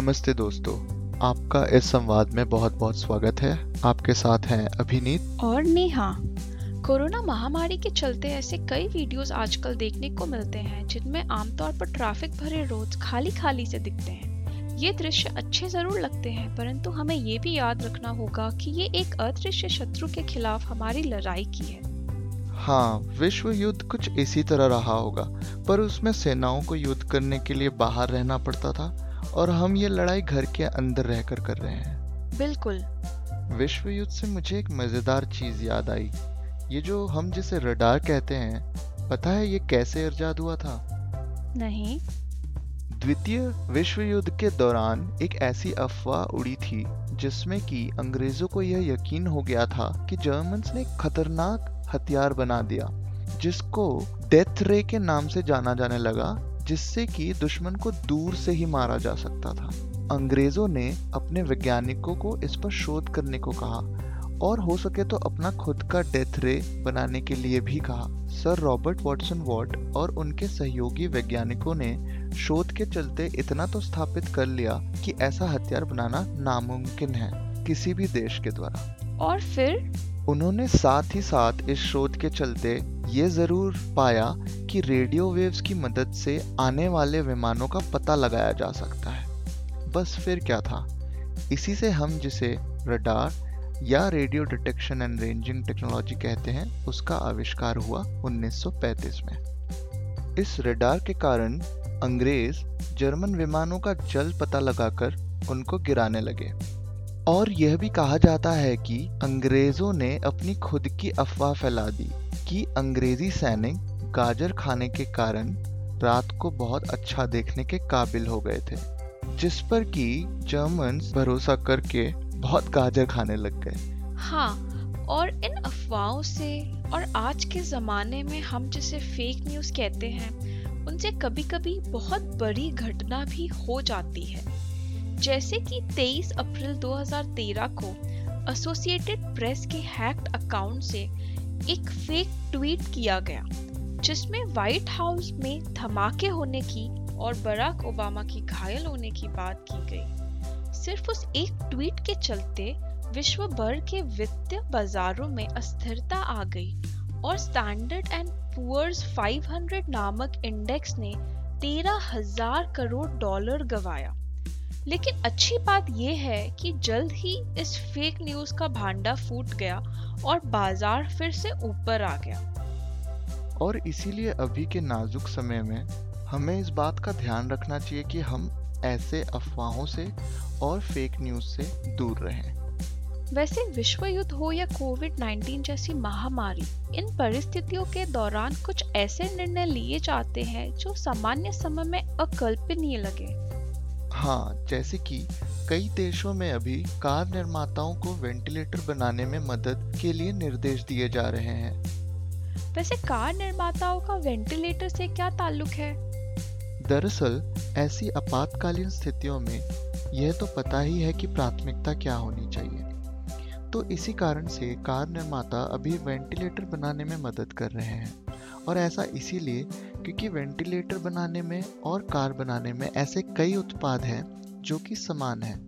नमस्ते दोस्तों। आपका इस संवाद में बहुत बहुत स्वागत है। आपके साथ हैं अभिनीत। और नेहा। कोरोना महामारी के चलते ऐसे कई वीडियोस आजकल देखने को मिलते हैं जिनमें आमतौर पर ट्रैफ़िक भरे रोड्स खाली खाली से दिखते हैं। ये दृश्य अच्छे ज़रूर लगते हैं परंतु हमें ये भी याद रखना होगा कि ये एक अदृश्य शत्रु के खिलाफ हमारी लड़ाई की है। हाँ विश्व युद्ध कुछ इसी तरह रहा होगा पर उसमें सेनाओं को युद्ध करने के लिए बाहर रहना पड़ता था। और हम ये लड़ाई घर के अंदर रहकर कर रहे हैं। बिल्कुल। विश्व युद्ध से मुझे एक मज़ेदार चीज़ याद आई। ये जो हम जिसे रडार कहते हैं पता है ये कैसे इर्जाद हुआ था? नहीं। द्वितीय विश्व युद्ध के दौरान एक ऐसी अफवाह उड़ी थी जिसमें कि अंग्रेज़ों को यह यकीन हो गया था कि जर्मन्स ने खतरनाक हथियार बना दिया जिसको डेथ रे के नाम से जाना जाने लगा जिससे कि दुश्मन को दूर से ही मारा जा सकता था। अंग्रेज़ों ने अपने वैज्ञानिकों को इस पर शोध करने को कहा और हो सके तो अपना खुद का डेथ रे बनाने के लिए भी कहा। सर रॉबर्ट वॉटसन वॉट और उनके सहयोगी वैज्ञानिकों ने शोध के चलते इतना तो स्थापित कर लिया कि ऐसा हथियार बनाना नामुमकिन है किसी भी देश के द्वारा। और फिर? उन्होंने साथ ही साथ इस शोध के चलते ये ज़रूर पाया कि रेडियो वेव्स की मदद से आने वाले विमानों का पता लगाया जा सकता है। बस फिर क्या था? इसी से हम जिसे रडार या radio detection and ranging technology कहते हैं, उसका आविष्कार हुआ 1935 में। इस रडार के कारण अंग्रेज़ जर्मन विमानों का जल पता लगाकर उनको गिराने लगे। और यह भी कहा जाता है कि अंग्रेज़ों ने अपनी खुद की अफवाह फैला दी कि अंग्रेज़ी सैनिक गाजर खाने के कारण रात को बहुत अच्छा देखने के काबिल हो गए थे, जिस पर कि जर्मन्स भरोसा करके बहुत गाजर खाने लग गए। हाँ और इन अफवाहों से और आज के ज़माने में हम जिसे फेक न्यूज़ कहते हैं, उनसे कभी कभी बहुत बड़ी घटना भी हो जाती है। जैसे कि 23 अप्रैल 2013 को एसोसिएटेड प्रेस के हैक्ड अकाउंट से एक फेक ट्वीट किया गया, जिसमें व्हाइट हाउस में धमाके होने की और बराक ओबामा की घायल होने की बात की गई। सिर्फ़ उस एक ट्वीट के चलते विश्व भर के वित्तीय बाजारों में अस्थिरता आ गई और स्टैंडर्ड एंड पुअर्स 500 नामक इंडेक्स ने तेरह हज़ार करोड़ डॉलर गवाया। लेकिन अच्छी बात यह है कि जल्द ही इस फेक न्यूज़ का भांडा फूट गया और बाज़ार फिर से ऊपर आ गया। और इसीलिए अभी के नाजुक समय में हमें इस बात का ध्यान रखना चाहिए कि हम ऐसे अफवाहों से और फेक न्यूज़ से दूर रहें। वैसे विश्व युद्ध हो या कोविड 19 जैसी महामारी इन परिस्थितियों के दौरान कुछ ऐसे निर्णय लिए जाते हैं जो सामान्य समय में अकल्पनीय लगे। हाँ जैसे कि कई देशों में अभी कार निर्माताओं को वेंटिलेटर बनाने में मदद के लिए निर्देश दिए जा रहे हैं। वैसे कार निर्माताओं का वेंटिलेटर से क्या ताल्लुक है? दरअसल ऐसी आपातकालीन स्थितियों में यह तो पता ही है कि प्राथमिकता क्या होनी चाहिए। तो इसी कारण से कार निर्माता अभी वेंटिलेटर बनाने में मदद कर रहे हैं। और ऐसा इसीलिए क्योंकि वेंटिलेटर बनाने में और कार बनाने में ऐसे कई उत्पाद हैं जो कि समान हैं,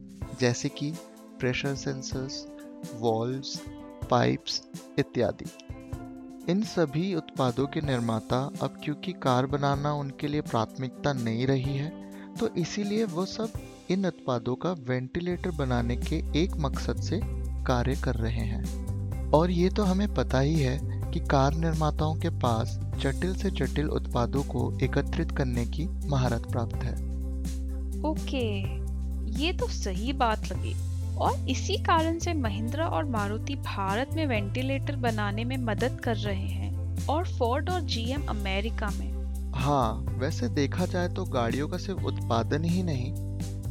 जैसे कि प्रेशर सेंसर्स, वॉल्व्स, पाइप्स इत्यादि। इन सभी उत्पादों के निर्माता अब क्योंकि कार बनाना उनके लिए प्राथमिकता नहीं रही है तो इसीलिए वो सब इन उत्पादों का वेंटिलेटर बनाने के एक मकसद से कार्य कर रहे हैं। और ये तो हमें पता ही है कि कार निर्माताओं के पास जटिल से जटिल उत्पादों को एकत्रित करने की महारत प्राप्त है। ओके ये तो सही बात लगी। और इसी कारण से महिंद्रा और मारुति भारत में वेंटिलेटर बनाने में मदद कर रहे हैं और फोर्ड और जीएम अमेरिका में। हाँ वैसे देखा जाए तो गाड़ियों का सिर्फ़ उत्पादन ही नहीं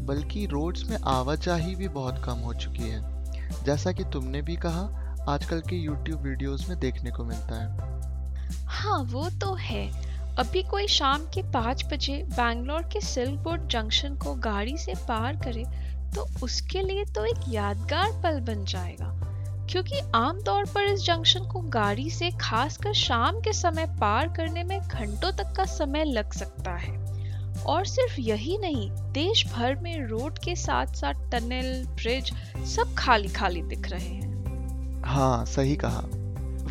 बल्कि रोड्स में आवाजाही भी बहुत कम हो चुकी है। जैसा कि तुमने भी कहा आजकल के YouTube वीडियोस में देखने को मिलता है। हाँ वो तो है। अभी कोई शाम के पाँच बजे बैंगलोर के सिल्क बोर्ड जंक्शन को गाड़ी से पार करे तो उसके लिए तो एक यादगार पल बन जाएगा। क्योंकि आमतौर पर इस जंक्शन को गाड़ी से, खासकर शाम के समय पार करने में घंटों तक का समय लग सकता है। और सिर्फ़ यही नहीं देश भर में रोड के साथ साथ टनल, ब्रिज सब खाली खाली दिख रहे हैं। हाँ सही कहा।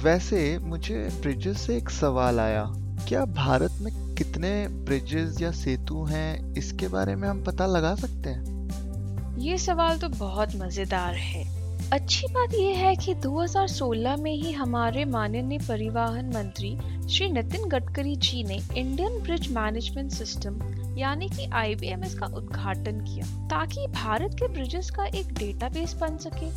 वैसे मुझे ब्रिजेस से एक सवाल आया, क्या भारत में कितने ब्रिजेस या सेतु हैं, इसके बारे में हम पता लगा सकते हैं? ये सवाल तो बहुत मज़ेदार है। अच्छी बात यह है कि 2016 में ही हमारे माननीय परिवहन मंत्री श्री नितिन गडकरी जी ने इंडियन ब्रिज मैनेजमेंट सिस्टम, यानी कि आईबीएमएस का उद्घाटन किया, ताकि भारत के ब्रिजेस का एक डेटाबेस बन सके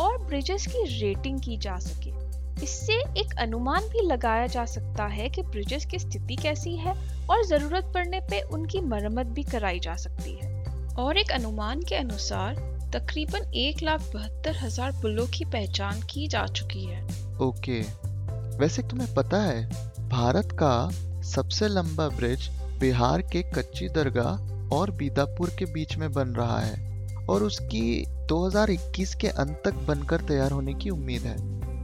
और ब्रिजेस की रेटिंग की जा सके। इससे एक अनुमान भी लगाया जा सकता है कि ब्रिजेस की स्थिति कैसी है और ज़रूरत पड़ने पे उनकी मरम्मत भी कराई जा सकती है। और एक अनुमान के अनुसार तकरीबन एक लाख बहत्तर हज़ार पुलों की पहचान की जा चुकी है। ओके। वैसे तुम्हें पता है भारत का सबसे लंबा ब्रिज बिहार के कच्ची दरगाह और बीदापुर के बीच में बन रहा है और उसकी 2021 के अंत तक बनकर तैयार होने की उम्मीद है।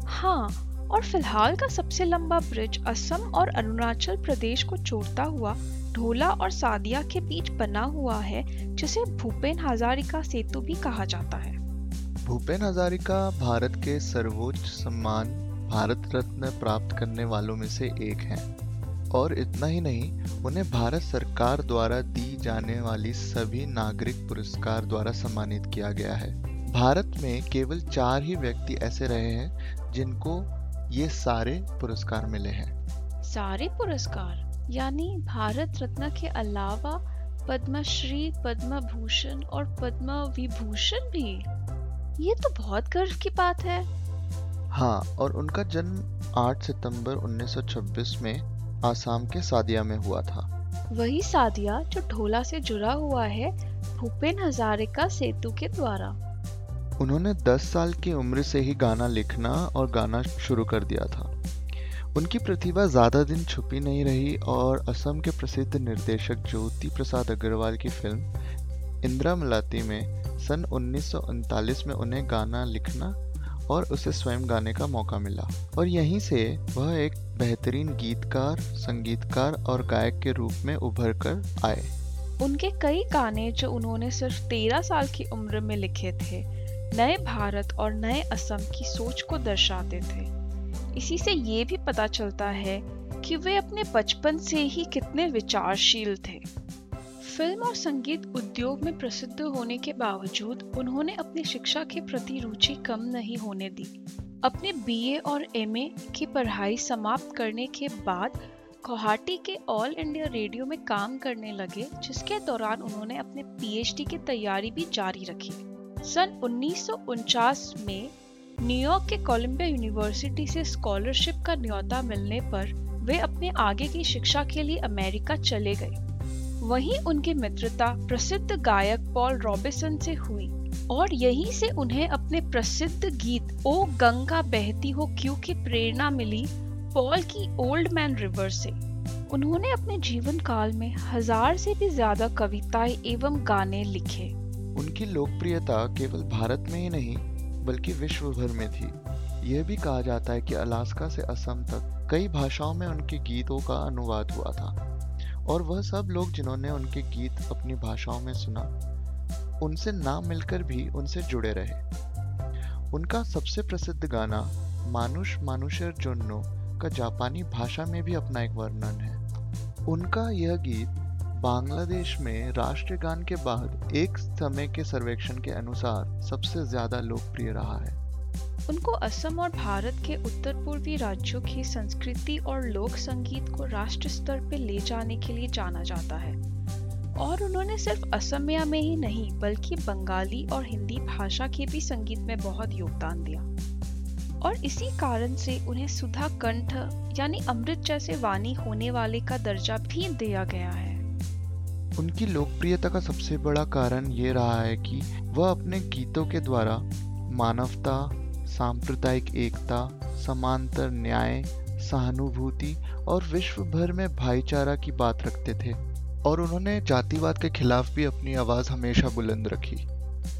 हाँ और फ़िलहाल का सबसे लंबा ब्रिज असम और अरुणाचल प्रदेश को जोड़ता हुआ ढोला और सादिया के बीच बना हुआ है, जिसे भूपेन हजारिका सेतु भी कहा जाता है। भूपेन हजारिका भारत के सर्वोच्च सम्मान भारत रत्न प्राप्त करने वालों में से एक हैं। और इतना ही नहीं, उन्हें भारत सरकार द्वारा दी जाने वाली सभी नागरिक पुरस्कार द्वारा सम्मानित किया गया है। भारत में केवल चार ही व्यक्ति ऐसे रहे हैं, जिनको ये सारे पुरस्कार मिले हैं। सारे पुरस्कार यानी भारत रत्न के अलावा पद्मश्री पद्म भूषण और पद्म विभूषण भी। ये तो बहुत गर्व की बात है। हाँ और उनका जन्म 8 सितंबर 1926 में आसाम के सादिया में हुआ था। वही सादिया जो ढोला से जुड़ा हुआ है भूपेन हजारिका सेतु के द्वारा। उन्होंने 10 साल की उम्र से ही गाना लिखना और गाना शुरू कर दिया था। उनकी प्रतिभा ज़्यादा दिन छुपी नहीं रही और असम के प्रसिद्ध निर्देशक ज्योति प्रसाद अग्रवाल की फ़िल्म, इंदिरा मलाती में, सन उन्नीस में उन्हें गाना लिखना और उसे स्वयं गाने का मौका मिला। और यहीं से वह एक बेहतरीन गीतकार, संगीतकार और गायक के रूप में उभर कर आए। उनके कई गाने जो उन्होंने सिर्फ़ तेरह साल की उम्र में लिखे थे नए भारत और नए असम की सोच को दर्शाते थे। इसी से ये भी पता चलता है कि वे अपने बचपन से ही कितने विचारशील थे। फ़िल्म और संगीत उद्योग में प्रसिद्ध होने के बावजूद उन्होंने अपनी शिक्षा के प्रति रुचि कम नहीं होने दी। अपने बीए और एमए की पढ़ाई समाप्त करने के बाद गुवाहाटी के ऑल इंडिया रेडियो में काम करने लगे, जिसके दौरान उन्होंने अपने पीएचडी की तैयारी भी जारी रखी। सन उन्नीस में न्यूयॉर्क के कोलंबिया यूनिवर्सिटी से स्कॉलरशिप का न्योता मिलने पर वे अपने आगे की शिक्षा के लिए अमेरिका चले गए। वहीं उनकी मित्रता प्रसिद्ध गायक पॉल रॉबिसन से हुई और यहीं से उन्हें अपने प्रसिद्ध गीत ओ गंगा बहती हो क्यों की प्रेरणा मिली पॉल की ओल्ड मैन रिवर से। उन्होंने अपने जीवन काल में हज़ार से भी ज़्यादा कविताएँ एवं गाने लिखे। उनकी लोकप्रियता केवल भारत में ही नहीं, बल्कि विश्व भर में थी। यह भी कहा जाता है कि अलास्का से असम तक कई भाषाओं में उनके गीतों का अनुवाद हुआ था, और वह सब लोग जिन्होंने उनके गीत अपनी भाषाओं में सुना, उनसे ना मिलकर भी उनसे जुड़े रहे। उनका सबसे प्रसिद्ध गाना, मानुष मानुषर जोन्नो, का जापानी भाषा में भी अपना एक वर्णन है। उनका यह गीत बांग्लादेश में राष्ट्रीय गान के बाद एक समय के सर्वेक्षण के अनुसार सबसे ज़्यादा लोकप्रिय रहा है। उनको असम और भारत के उत्तर पूर्वी राज्यों की संस्कृति और लोक संगीत को राष्ट्र स्तर पर ले जाने के लिए जाना जाता है। और उन्होंने सिर्फ़ असमिया में ही नहीं, बल्कि बंगाली और हिंदी भाषा के भी संगीत में बहुत योगदान दिया। और इसी कारण से उन्हें सुधा कंठ यानी अमृत जैसे वाणी होने वाले का दर्जा भी दिया गया है। उनकी लोकप्रियता का सबसे बड़ा कारण ये रहा है कि वह अपने गीतों के द्वारा मानवता, सांप्रदायिक एकता, समांतर न्याय, सहानुभूति और विश्व भर में भाईचारा की बात रखते थे और उन्होंने जातिवाद के खिलाफ भी अपनी आवाज़ हमेशा बुलंद रखी।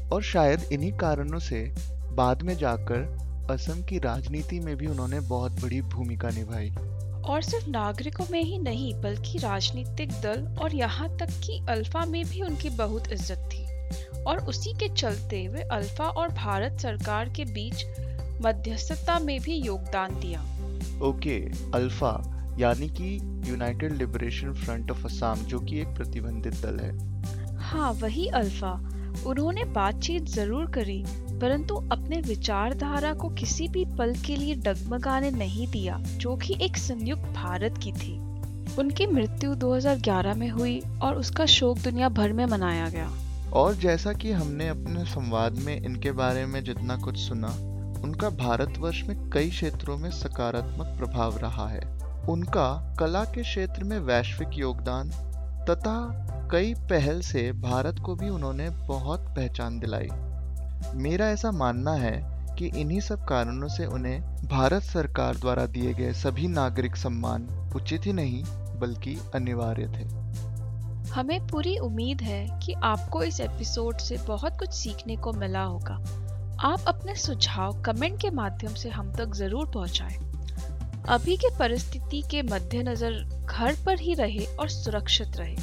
और शायद इन्हीं कारणों से बाद में जाकर असम की राजनीति में भी उन्होंने बहुत बड़ी भूमिका निभाई। और सिर्फ़ नागरिकों में ही नहीं बल्कि राजनीतिक दल और यहाँ तक कि अल्फ़ा में भी उनकी बहुत इज़्ज़त थी। और उसी के चलते वे अल्फ़ा और भारत सरकार के बीच मध्यस्थता में भी योगदान दिया। ओके अल्फ़ा यानी कि United Liberation Front of Assam जो कि एक प्रतिबंधित दल है। हाँ वही अल्फ़ा। उन्होंने बातचीत ज़रूर करी परंतु अपने विचारधारा को किसी भी पल के लिए डगमगाने नहीं दिया, जो कि एक संयुक्त भारत की थी। उनकी मृत्यु 2011 में हुई और उसका शोक दुनिया भर में मनाया गया। और जैसा कि हमने अपने संवाद में इनके बारे में जितना कुछ सुना, उनका भारतवर्ष में कई क्षेत्रों में सकारात्मक प्रभाव रहा है। उनका कला के क्षेत्र में वैश्विक योगदान तथा कई पहल से भारत को भी उन्होंने बहुत पहचान दिलाई। मेरा ऐसा मानना है कि इन्हीं सब कारणों से उन्हें भारत सरकार द्वारा दिए गए सभी नागरिक सम्मान उचित ही नहीं, बल्कि अनिवार्य थे। हमें पूरी उम्मीद है कि आपको इस एपिसोड से बहुत कुछ सीखने को मिला होगा। आप अपने सुझाव कमेंट के माध्यम से हम तक ज़रूर पहुंचाएँ। अभी के परिस्थिति के मद्देनजर घर पर ही रहे और सुरक्षित रहे।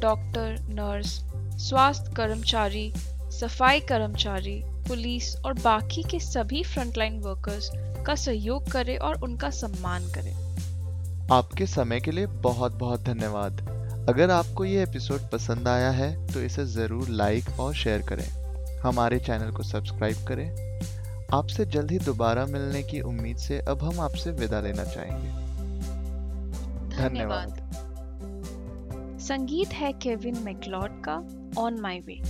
डॉक्टर, नर्स, स्वास्थ्य कर्मचारी सफ़ाई कर्मचारी पुलिस और बाकी के सभी फ्रंटलाइन वर्कर्स का सहयोग करें और उनका सम्मान करें। आपके समय के लिए बहुत बहुत धन्यवाद। अगर आपको ये एपिसोड पसंद आया है तो इसे ज़रूर लाइक और शेयर करें। हमारे चैनल को सब्सक्राइब करें। आपसे जल्द ही दोबारा मिलने की उम्मीद से अब हम आपसे विदा लेना चाहेंगे। धन्यवाद। संगीत है केविन मैकलॉड का ऑन माई वे